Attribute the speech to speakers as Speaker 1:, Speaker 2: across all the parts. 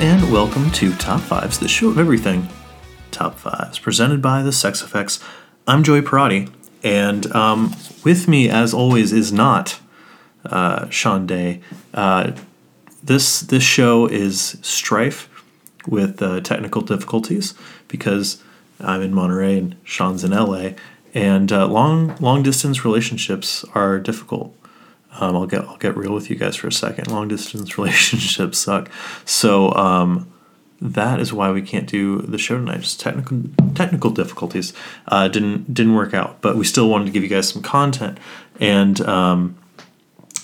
Speaker 1: And welcome to Top Fives, the show of everything. Top Fives, presented by the Sex Effects. I'm Joey Parati, and um, with me, as always, is not uh, Sean Day. Uh, this this show is strife with uh, technical difficulties because I'm in Monterey and Sean's in LA, and uh, long long distance relationships are difficult. Um, I'll get I'll get real with you guys for a second. Long distance relationships suck. So um, that is why we can't do the show tonight. Just technical technical difficulties uh, didn't didn't work out, but we still wanted to give you guys some content. And um,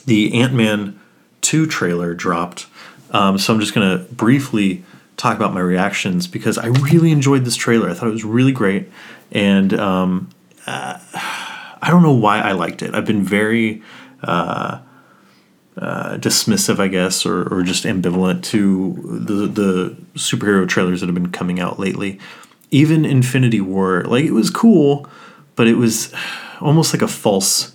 Speaker 1: the Ant Man two trailer dropped, um, so I'm just gonna briefly talk about my reactions because I really enjoyed this trailer. I thought it was really great, and um, uh, I don't know why I liked it. I've been very uh, uh, dismissive, I guess, or, or just ambivalent to the the superhero trailers that have been coming out lately. Even Infinity War, like it was cool, but it was almost like a false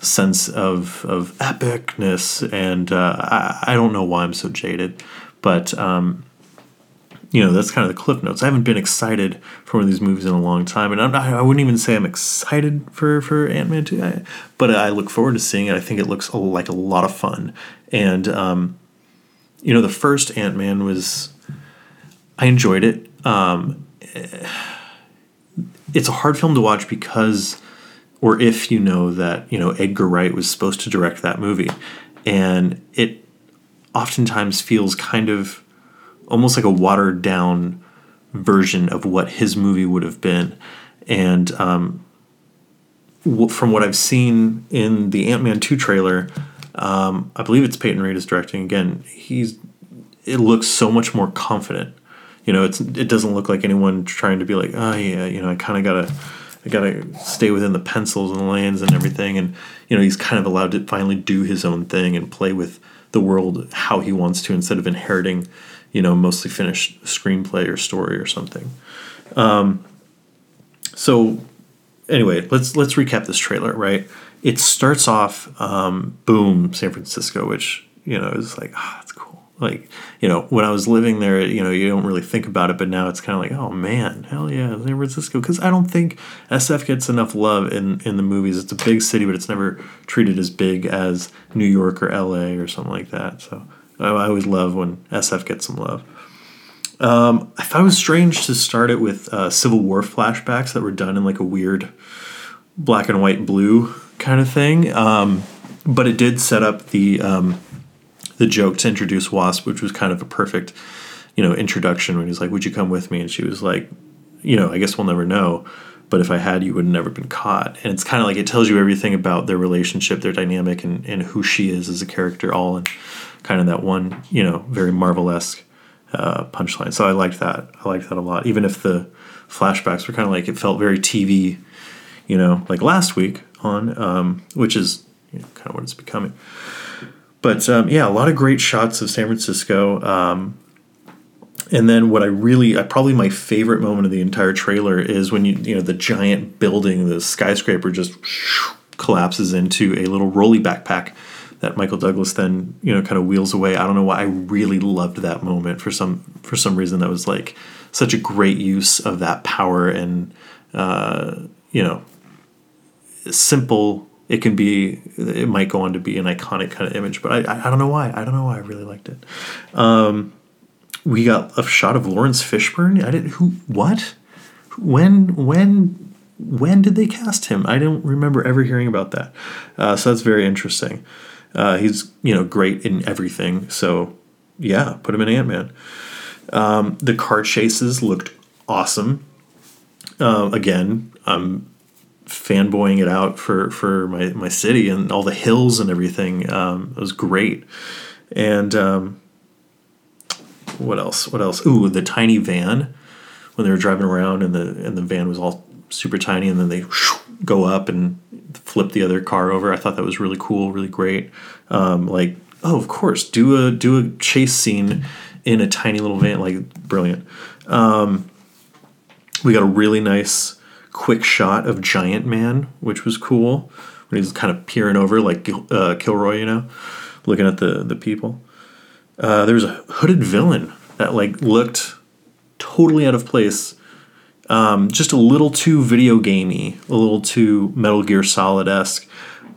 Speaker 1: sense of of epicness, and uh, I, I don't know why I'm so jaded, but um, you know that's kind of the cliff notes. I haven't been excited for one of these movies in a long time, and I'm not, I wouldn't even say I'm excited for for Ant Man two, but I look forward to seeing it. I think it looks like a lot of fun, and um, you know the first Ant Man was I enjoyed it. Um, it's a hard film to watch because, or if you know that you know Edgar Wright was supposed to direct that movie, and it oftentimes feels kind of almost like a watered down version of what his movie would have been. And um, from what I've seen in the Ant Man 2 trailer, um, I believe it's Peyton Reed is directing. Again, he's it looks so much more confident. You know, it's it doesn't look like anyone trying to be like, oh yeah, you know, I kind of gotta, I gotta stay within the pencils and the lanes and everything. And you know, he's kind of allowed to finally do his own thing and play with the world how he wants to instead of inheriting you know, mostly finished screenplay or story or something. Um, so anyway, let's let's recap this trailer. Right, it starts off um, boom, San Francisco, which you know is like ah, oh, that's cool. Like you know, when I was living there, you know, you don't really think about it, but now it's kind of like, oh man, hell yeah, San Francisco. Because I don't think SF gets enough love in in the movies. It's a big city, but it's never treated as big as New York or LA or something like that. So I always love when SF gets some love. Um, I thought it was strange to start it with uh, Civil War flashbacks that were done in like a weird black and white blue kind of thing. Um, but it did set up the um, the joke to introduce Wasp, which was kind of a perfect, you know, introduction when he's like, "Would you come with me?" And she was like, "You know, I guess we'll never know." But if I had, you would have never been caught. And it's kind of like it tells you everything about their relationship, their dynamic, and, and who she is as a character, all in kind of that one, you know, very Marvel esque uh, punchline. So I liked that. I liked that a lot. Even if the flashbacks were kind of like it felt very TV, you know, like last week on, um, which is you know, kind of what it's becoming. But um, yeah, a lot of great shots of San Francisco. Um, and then what I really, I, probably my favorite moment of the entire trailer is when you, you know, the giant building, the skyscraper just collapses into a little rolly backpack that Michael Douglas then you know kind of wheels away. I don't know why I really loved that moment. For some for some reason that was like such a great use of that power and uh, you know simple it can be it might go on to be an iconic kind of image but I, I don't know why. I don't know why I really liked it. Um, we got a shot of Laurence Fishburne? I didn't who what? When when when did they cast him? I don't remember ever hearing about that. Uh, so that's very interesting uh, he's you know great in everything. So yeah, put him in Ant Man. Um, the car chases looked awesome. Uh, again, I'm fanboying it out for for my my city and all the hills and everything. Um, it was great. And um, what else? What else? Ooh, the tiny van when they were driving around and the and the van was all super tiny and then they go up and flip the other car over. I thought that was really cool, really great. Um, like, oh, of course, do a do a chase scene in a tiny little van, like brilliant. Um, we got a really nice quick shot of Giant Man, which was cool when he's kind of peering over like uh, Kilroy, you know, looking at the the people. Uh, was a hooded villain that like looked totally out of place. Um, just a little too video gamey, a little too Metal Gear Solid esque.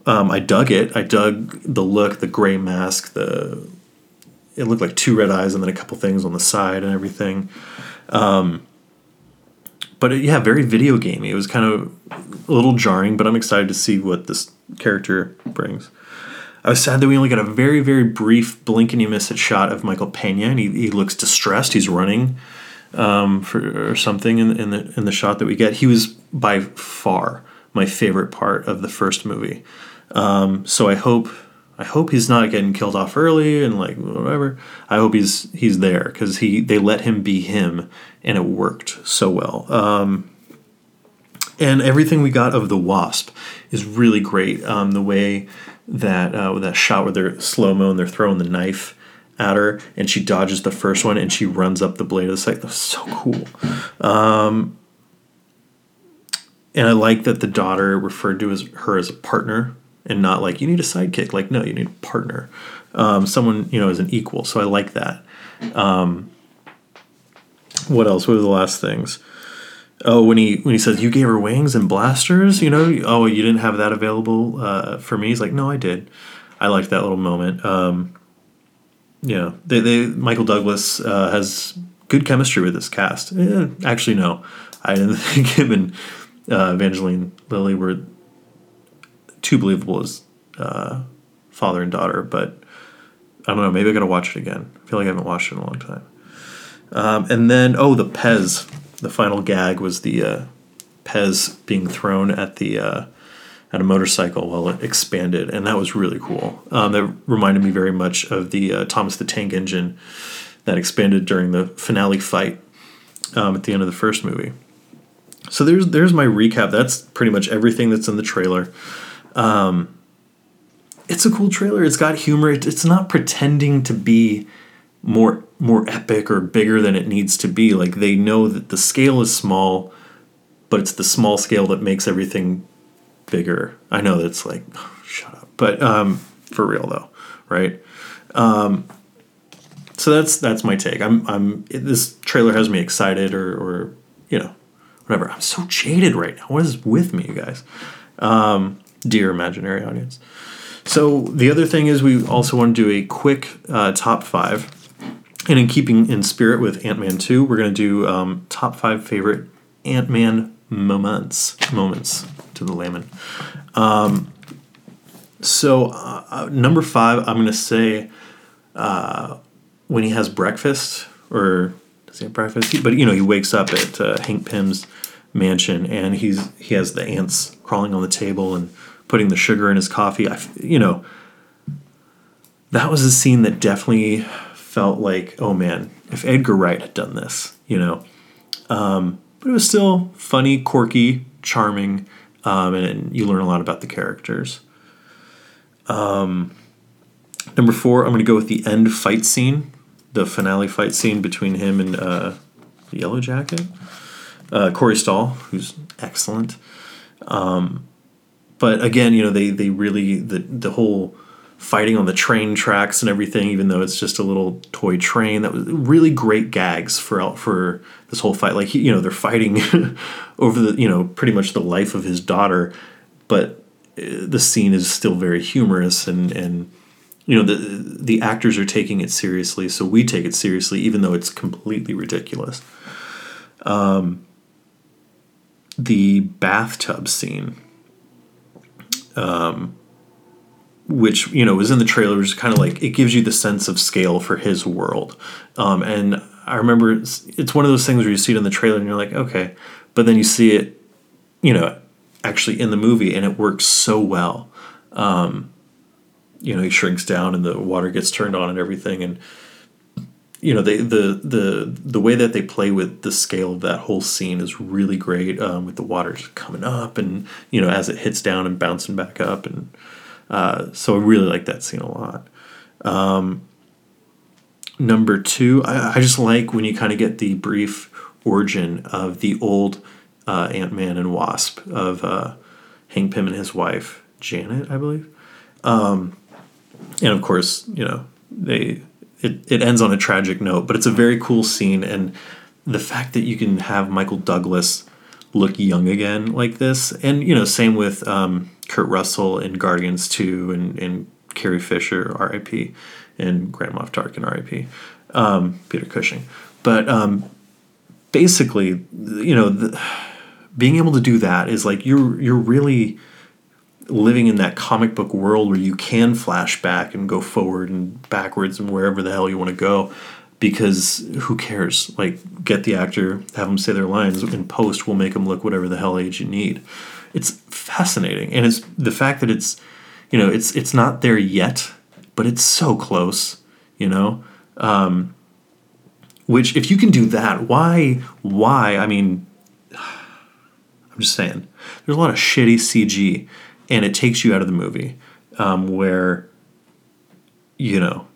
Speaker 1: Um, I dug it. I dug the look, the gray mask, the it looked like two red eyes and then a couple things on the side and everything. Um, but it, yeah, very video gamey. It was kind of a little jarring, but I'm excited to see what this character brings. I was sad that we only got a very, very brief blink and you miss it shot of Michael Pena, and he, he looks distressed. He's running um, for or something in, in the in the shot that we get. He was by far my favorite part of the first movie. Um, so I hope I hope he's not getting killed off early and like whatever. I hope he's he's there because he they let him be him and it worked so well. Um, and everything we got of the wasp is really great. Um, the way that uh, that shot where they're slow mo and they're throwing the knife at her and she dodges the first one and she runs up the blade of the scythe. That's so cool. Um, and I like that the daughter referred to as her as a partner and not like you need a sidekick. Like no, you need a partner, um, someone you know as an equal. So I like that. Um, what else? What are the last things? Oh, when he when he says you gave her wings and blasters, you know, oh, you didn't have that available uh, for me. He's like, no, I did. I liked that little moment. Um, yeah, they, they Michael Douglas uh, has good chemistry with this cast. Eh, actually, no, I didn't think him and uh, Evangeline Lilly were too believable as uh, father and daughter, but I don't know. Maybe I got to watch it again. I feel like I haven't watched it in a long time. Um, and then, oh, the Pez. The final gag was the uh, Pez being thrown at the at a motorcycle while it expanded, and that was really cool. Um, that reminded me very much of the uh, Thomas the Tank Engine that expanded during the finale fight um, at the end of the first movie. So there's there's my recap. That's pretty much everything that's in the trailer. Um, it's a cool trailer. It's got humor. It, it's not pretending to be more more epic or bigger than it needs to be. Like they know that the scale is small, but it's the small scale that makes everything bigger. I know that's like oh, shut up, but um, for real though, right? Um, so that's that's my take. I'm I'm this trailer has me excited or or you know whatever. I'm so jaded right now. What is with me, you guys? Um, dear imaginary audience. So the other thing is we also want to do a quick uh, top five, and in keeping in spirit with Ant Man two, we're going to do um, top five favorite Ant Man moments moments to the layman. Um, so uh, uh number five, I'm going to say uh, when he has breakfast or does he have breakfast? But you know he wakes up at uh, Hank Pym's mansion and he's he has the ants crawling on the table and putting the sugar in his coffee. I, you know, that was a scene that definitely felt like, oh man, if Edgar Wright had done this, you know. Um, but it was still funny, quirky, charming, um, and, and, you learn a lot about the characters. Um, number four, I'm going to go with the end fight scene, the finale fight scene between him and uh, the Yellow Jacket. Uh, Corey Stoll, who's excellent. Um, but again, you know, they they really the the whole fighting on the train tracks and everything, even though it's just a little toy train. That was really great gags for for this whole fight. Like you know, they're fighting over the you know pretty much the life of his daughter, but uh, the scene is still very humorous and and you know the the actors are taking it seriously, so we take it seriously, even though it's completely ridiculous. Um, the bathtub scene um, which you know is in the trailer was kind of like it gives you the sense of scale for his world. Um, and i remember it's, it's, one of those things where you see it in the trailer and you're like okay. But then you see it you know actually in the movie and it works so well. Um, you know he shrinks down and the water gets turned on and everything and you know they, the the the way that they play with the scale of that whole scene is really great um, with the water coming up and you know as it hits down and bouncing back up and uh, so I really like that scene a lot. Um, number two, I, I, just like when you kind of get the brief origin of the old uh, Ant Man and Wasp of uh, Hank Pym and his wife Janet, I believe, um, and of course you know they it, it ends on a tragic note, but it's a very cool scene. And the fact that you can have Michael Douglas look young again like this, and you know, same with um, Kurt Russell in Guardians 2 and, and Carrie Fisher, R.I.P., and Grand Moff Tarkin, R.I.P., um, Peter Cushing. But um, basically, you know, the, being able to do that is like you're you're really living in that comic book world where you can flash back and go forward and backwards and wherever the hell you want to go because who cares like get the actor have them say their lines in post we'll make them look whatever the hell age you need it's fascinating. And it's the fact that it's you know it's it's not there yet but it's so close you know? Um, which if you can do that why why i mean i'm just saying there's a lot of shitty cg and it takes you out of the movie um, where you know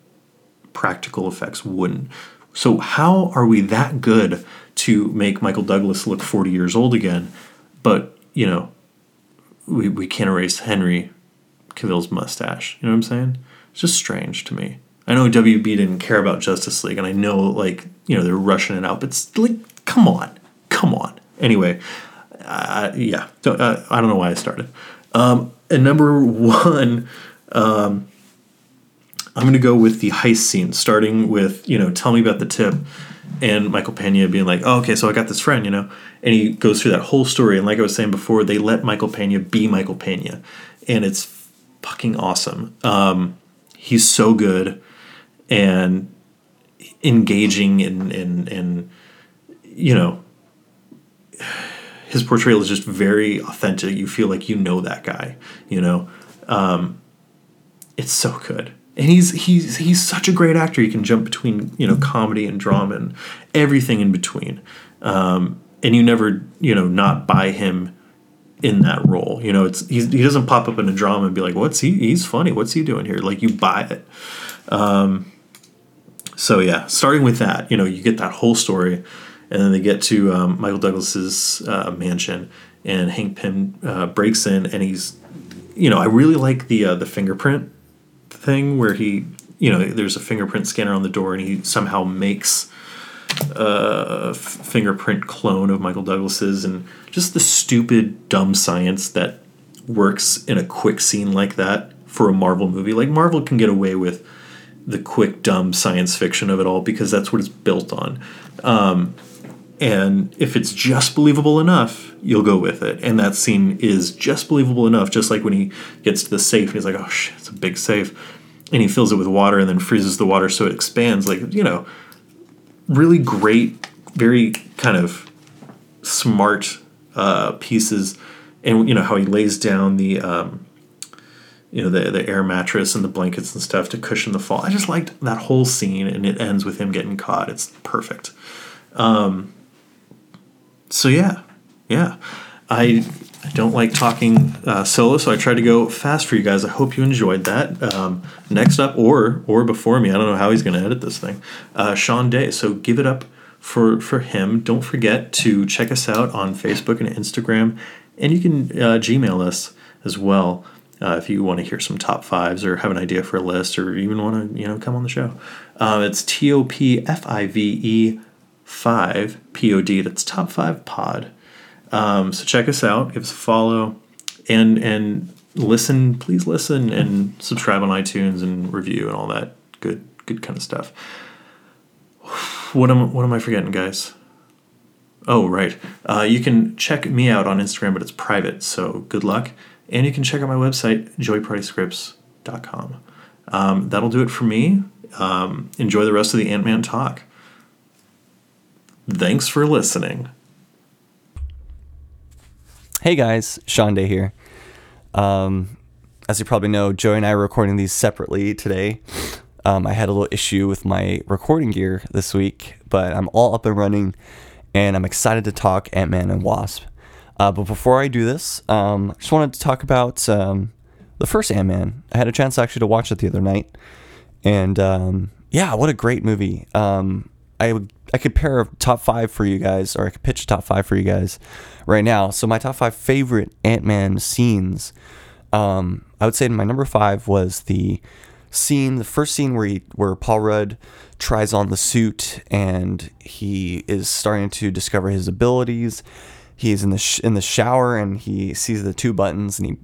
Speaker 1: practical effects wouldn't. So how are we that good to make michael douglas look 40 years old again but you know we, we can't erase henry cavill's mustache. You know what i'm saying? It's just strange to me. I know wb didn't care about justice league and i know like you know they're rushing it out but like come on. Come on. Anyway uh, yeah. Uh, i don't know why i started. Um, and number one, um, I'm to go with the heist scene, starting with, you know, tell me about the tip. And Michael Pena being like, oh, okay, so I got this friend, you know? And he goes through that whole story. And like I was saying before, they let Michael Pena be Michael Pena. And it's fucking awesome. Um, he's so good and engaging and, and, and you know, his portrayal is just very authentic. You feel like you know that guy, you know. Um, it's so good. And he's he's he's such a great actor. He can jump between you know comedy and drama and everything in between. Um, and you never you know not buy him in that role. You know, it's he doesn't pop up in a drama and be like, "What's he? He's funny. What's he doing here?" Like you buy it. Um, so yeah, starting with that, you know, you get that whole story and then they get to um, Michael Douglas's uh, mansion, and Hank Pym uh, breaks in, and he's, you know, I really like the uh, the fingerprint thing where he, you know, there's a fingerprint scanner on the door, and he somehow makes a fingerprint clone of Michael Douglas's, and just the stupid, dumb science that works in a quick scene like that for a Marvel movie. Like Marvel can get away with the quick, dumb science fiction of it all because that's what it's built on. Um, and if it's just believable enough, you'll go with it. And that scene is just believable enough, just like when he gets to the safe and he's like, oh shit, it's a big safe. And he fills it with water and then freezes the water so it expands. Like, you know, really great, very kind of smart uh, pieces. And, you know, how he lays down the, um, you know, the, the air mattress and the blankets and stuff to cushion the fall. I just liked that whole scene and it ends with him getting caught. It's perfect. Um, so yeah, yeah. I I don't like talking uh, solo, so I tried to go fast for you guys. I hope you enjoyed that. Um, next up, or or before me, I don't know how he's going to edit this thing. Uh, Sean Day. So give it up for for him. Don't forget to check us out on Facebook and Instagram, and you can uh, Gmail us as well. Uh, if you want to hear some top fives or have an idea for a list or even want to you know come on the show uh, it's t-o-p-f-i-v-e 5 pod that's top 5 pod um, so check us out. Give us a follow. And and listen please listen and subscribe on itunes and review and all that good good kind of stuff. What am what am i forgetting guys? Oh right. Uh, you can check me out on instagram but it's private so good luck. And you can check out my website joeypartyscripts.com um, that'll do it for me. Um, enjoy the rest of the ant-man talk. Thanks for listening.
Speaker 2: Hey guys, Sean Day here. Um, as you probably know, Joey and I are recording these separately today. Um, I had a little issue with my recording gear this week, but I'm all up and running, and I'm excited to talk Ant Man and Wasp. Uh, but before I do this, um, I just wanted to talk about um, the first Ant Man. I had a chance actually to watch it the other night, and um, yeah, what a great movie! Um, I would I could pair a top five for you guys, or I could pitch a top five for you guys right now. So my top five favorite Ant Man scenes, um, I would say my number five was the scene, the first scene where he, where Paul Rudd tries on the suit and he is starting to discover his abilities. He's in the sh- in the shower and he sees the two buttons and he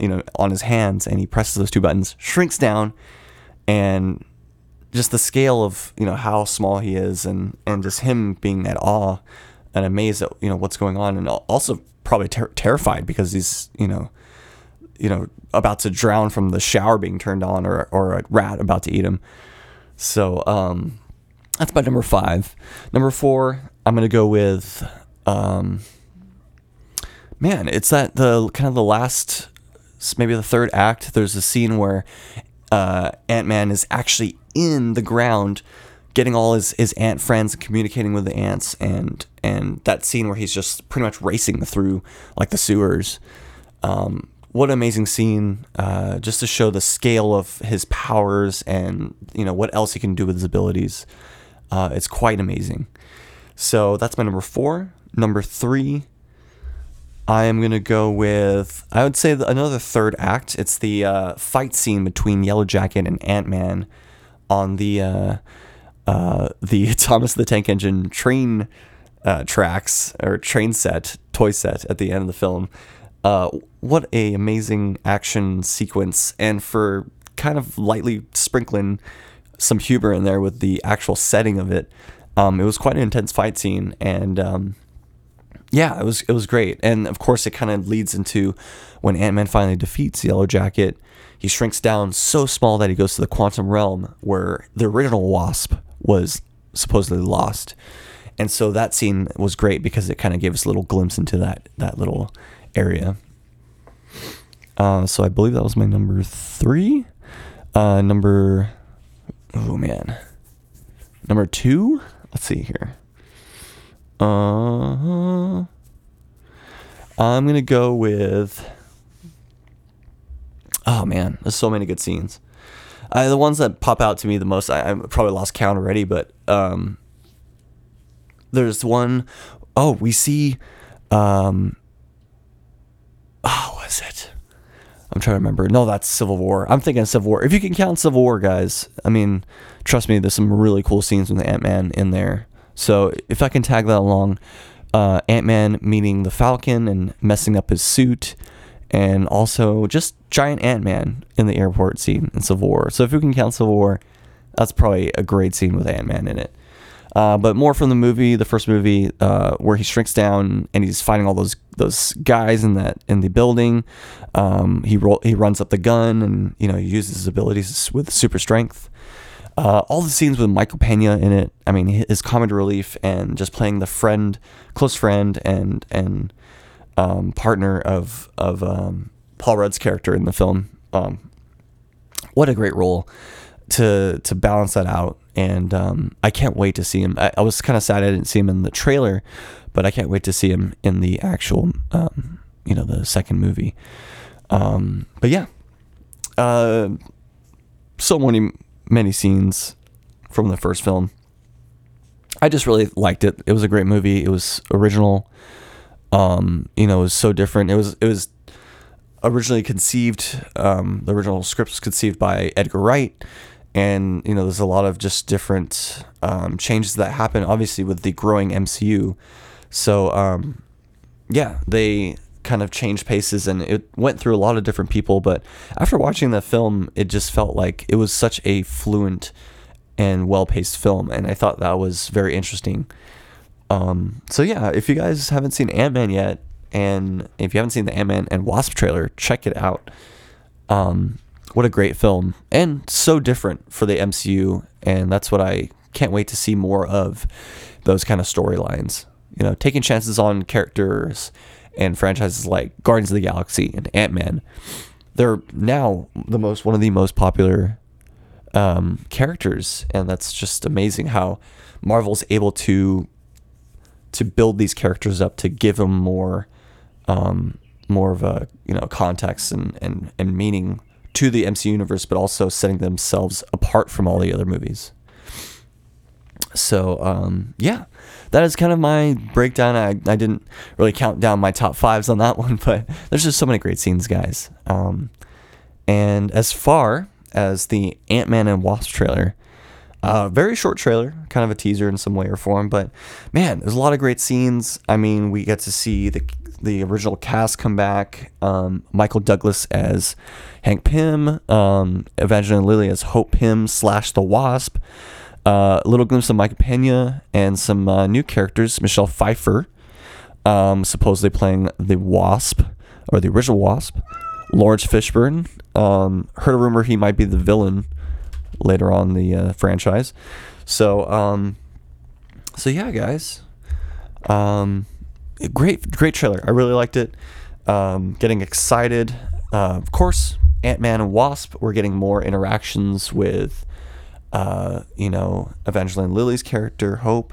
Speaker 2: you know on his hands and he presses those two buttons, shrinks down, and just the scale of you know how small he is and and just him being at awe and amazed at you know what's going on and also probably ter- terrified because he's you know you know about to drown from the shower being turned on or or a rat about to eat him. So um, that's my number five. Number four, I'm gonna go with um, man, it's that the kind of the last maybe the third act. There's a scene where uh, Ant Man is actually in the ground getting all his, his ant friends and communicating with the ants and and that scene where he's just pretty much racing through like the sewers. Um, what an amazing scene uh, just to show the scale of his powers and you know what else he can do with his abilities. Uh, it's quite amazing. So that's my number four. Number three I am gonna go with I would say another third act. It's the uh, fight scene between Yellow Jacket and Ant Man on the uh, uh, the Thomas the Tank Engine train uh, tracks or train set toy set at the end of the film. Uh, what a amazing action sequence, and for kind of lightly sprinkling some humor in there with the actual setting of it. Um, it was quite an intense fight scene, and um, yeah, it was it was great. And of course, it kind of leads into when Ant Man finally defeats Yellow Jacket. He shrinks down so small that he goes to the quantum realm where the original Wasp was supposedly lost. And so that scene was great because it kind of gave us a little glimpse into that that little area. Uh, so I believe that was my number three. Uh, number, oh man, number two. Let's see here. Uh, I'm gonna go with. Oh man, there's so many good scenes. Uh, the ones that pop out to me the most, I, I probably lost count already, but um, there's one oh we see, um, oh, what is it? I'm trying to remember. No, that's Civil War. I'm thinking Civil War. If you can count Civil War, guys, I mean, trust me, there's some really cool scenes with Ant Man in there. So if I can tag that along, uh, Ant Man meeting the Falcon and messing up his suit, and also just giant Ant Man in the airport scene in Civil War. So if we can count Civil War, that's probably a great scene with Ant Man in it. Uh, but more from the movie, the first movie, uh, where he shrinks down and he's fighting all those those guys in that in the building. Um, he he runs up the gun and you know he uses his abilities with super strength. Uh, all the scenes with Michael Pena in it. I mean, his comic relief and just playing the friend, close friend, and and um, partner of of um, Paul Rudd's character in the film. Um, what a great role to to balance that out, and um, I can't wait to see him. I, I was kind of sad I didn't see him in the trailer, but I can't wait to see him in the actual, um, you know, the second movie. Um, but yeah, uh, so many many scenes from the first film. I just really liked it. It was a great movie. It was original. Um, you know, it was so different. It was it was originally conceived. Um, the original script was conceived by Edgar Wright, and you know, there's a lot of just different um, changes that happen. Obviously, with the growing MCU, so um, yeah, they kind of changed paces and it went through a lot of different people. But after watching the film, it just felt like it was such a fluent and well paced film. And I thought that was very interesting. Um, so, yeah, if you guys haven't seen Ant Man yet, and if you haven't seen the Ant Man and Wasp trailer, check it out. Um, what a great film and so different for the MCU. And that's what I can't wait to see more of those kind of storylines. You know, taking chances on characters and franchises like Guardians of the Galaxy and Ant Man, they're now the most one of the most popular um, characters, and that's just amazing how Marvel's able to to build these characters up to give them more um, more of a you know context and, and and meaning to the MC universe, but also setting themselves apart from all the other movies. So um, yeah, that is kind of my breakdown. I, I didn't really count down my top fives on that one, but there's just so many great scenes, guys. Um, and as far as the Ant Man and Wasp trailer. Uh, very short trailer, kind of a teaser in some way or form, but man, there's a lot of great scenes. I mean, we get to see the the original cast come back. Um, Michael Douglas as Hank Pym, um, Evangeline Lilly as Hope Pym slash the Wasp. Uh, a little glimpse of Mike Pena and some uh, new characters. Michelle Pfeiffer, um, supposedly playing the Wasp or the original Wasp. Laurence Fishburne. Um, heard a rumor he might be the villain later on the uh, franchise. So, um, so yeah, guys. Um, great, great trailer. I really liked it. Um, getting excited. Uh, of course, Ant Man and Wasp. We're getting more interactions with, uh, you know, Evangeline Lilly's character Hope,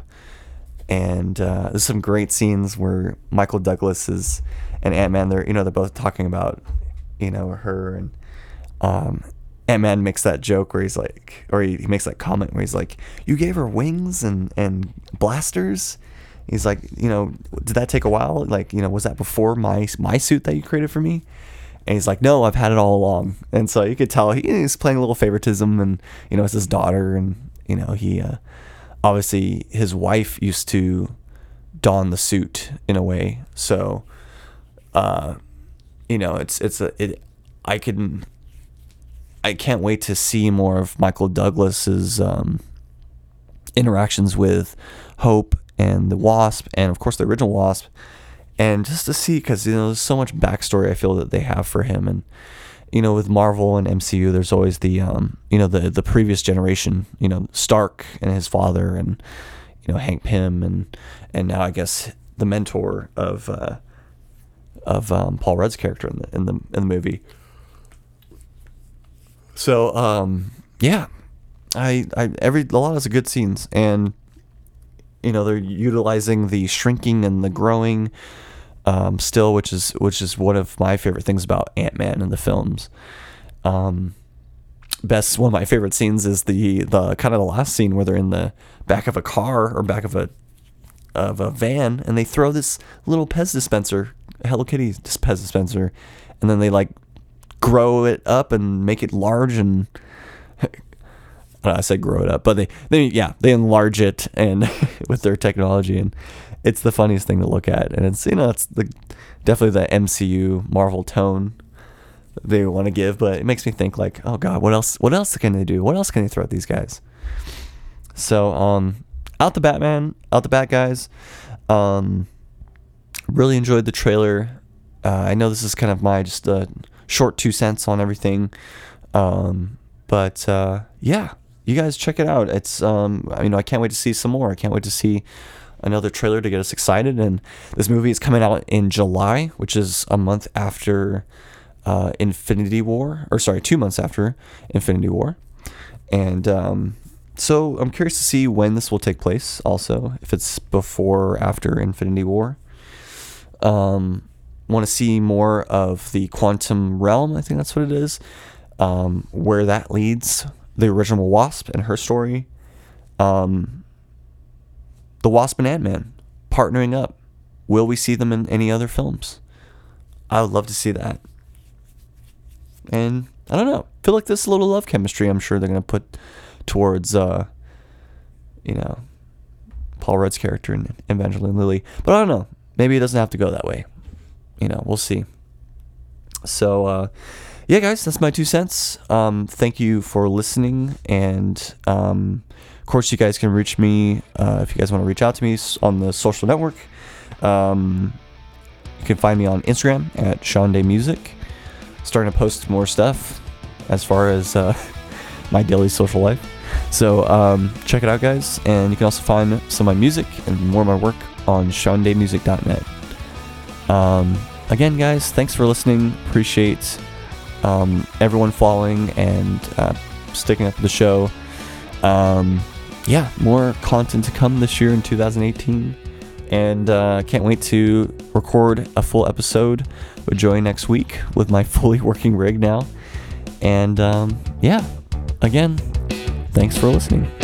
Speaker 2: and uh, there's some great scenes where Michael Douglas is and Ant Man. They're you know they're both talking about, you know, her and. Um, Ant Man makes that joke where he's like, or he, he makes that comment where he's like, "You gave her wings and and blasters." He's like, you know, did that take a while? Like, you know, was that before my my suit that you created for me? And he's like, no, I've had it all along. And so you could tell he, he's playing a little favoritism, and you know, it's his daughter, and you know, he uh, obviously his wife used to don the suit in a way. So, uh, you know, it's it's a it. I can I can't wait to see more of Michael Douglas's um, interactions with Hope and the Wasp, and of course the original Wasp, and just to see because you know there's so much backstory I feel that they have for him, and you know with Marvel and MCU, there's always the um, you know the the previous generation, you know Stark and his father, and you know Hank Pym, and and now I guess the mentor of uh, of um, Paul Rudd's character in the in the in the movie. So um, yeah, I I every a lot of good scenes, and you know they're utilizing the shrinking and the growing um, still, which is which is one of my favorite things about Ant Man in the films. Um, best one of my favorite scenes is the the kind of the last scene where they're in the back of a car or back of a of a van and they throw this little Pez dispenser, Hello Kitty Pez dispenser, and then they like grow it up and make it large and I said grow it up, but they, they yeah, they enlarge it and with their technology and it's the funniest thing to look at. And it's you know, it's the definitely the MCU Marvel tone they want to give, but it makes me think like, oh god, what else what else can they do? What else can they throw at these guys? So um out the Batman, out the Bat guys. Um really enjoyed the trailer. Uh, I know this is kind of my just uh, short two cents on everything. Um, but uh, yeah, you guys check it out. It's um, you know I can't wait to see some more. I can't wait to see another trailer to get us excited. And this movie is coming out in July, which is a month after uh, Infinity War, or sorry, two months after Infinity War. And um, so I'm curious to see when this will take place. Also, if it's before or after Infinity War. Um, want to see more of the quantum realm. I think that's what it is. Um, where that leads the original Wasp and her story. Um, the Wasp and Ant Man partnering up. Will we see them in any other films? I would love to see that. And I don't know. feel like this little love chemistry. I'm sure they're gonna put towards, uh, you know, Paul Rudd's character and Evangeline Lilly. But I don't know. Maybe it doesn't have to go that way you know, we'll see. So, uh, yeah, guys, that's my two cents. Um, thank you for listening. And um, of course, you guys can reach me uh, if you guys want to reach out to me on the social network. Um, you can find me on Instagram at Sean Day Music. Starting to post more stuff as far as uh, my daily social life. So um, check it out, guys. And you can also find some of my music and more of my work on SeanDayMusic.net. Um, again, guys, thanks for listening. Appreciate um, everyone following and uh, sticking up the show. Um, yeah, more content to come this year in 2018. And uh, can't wait to record a full episode with Joey next week with my fully working rig now. And um, yeah, again, thanks for listening.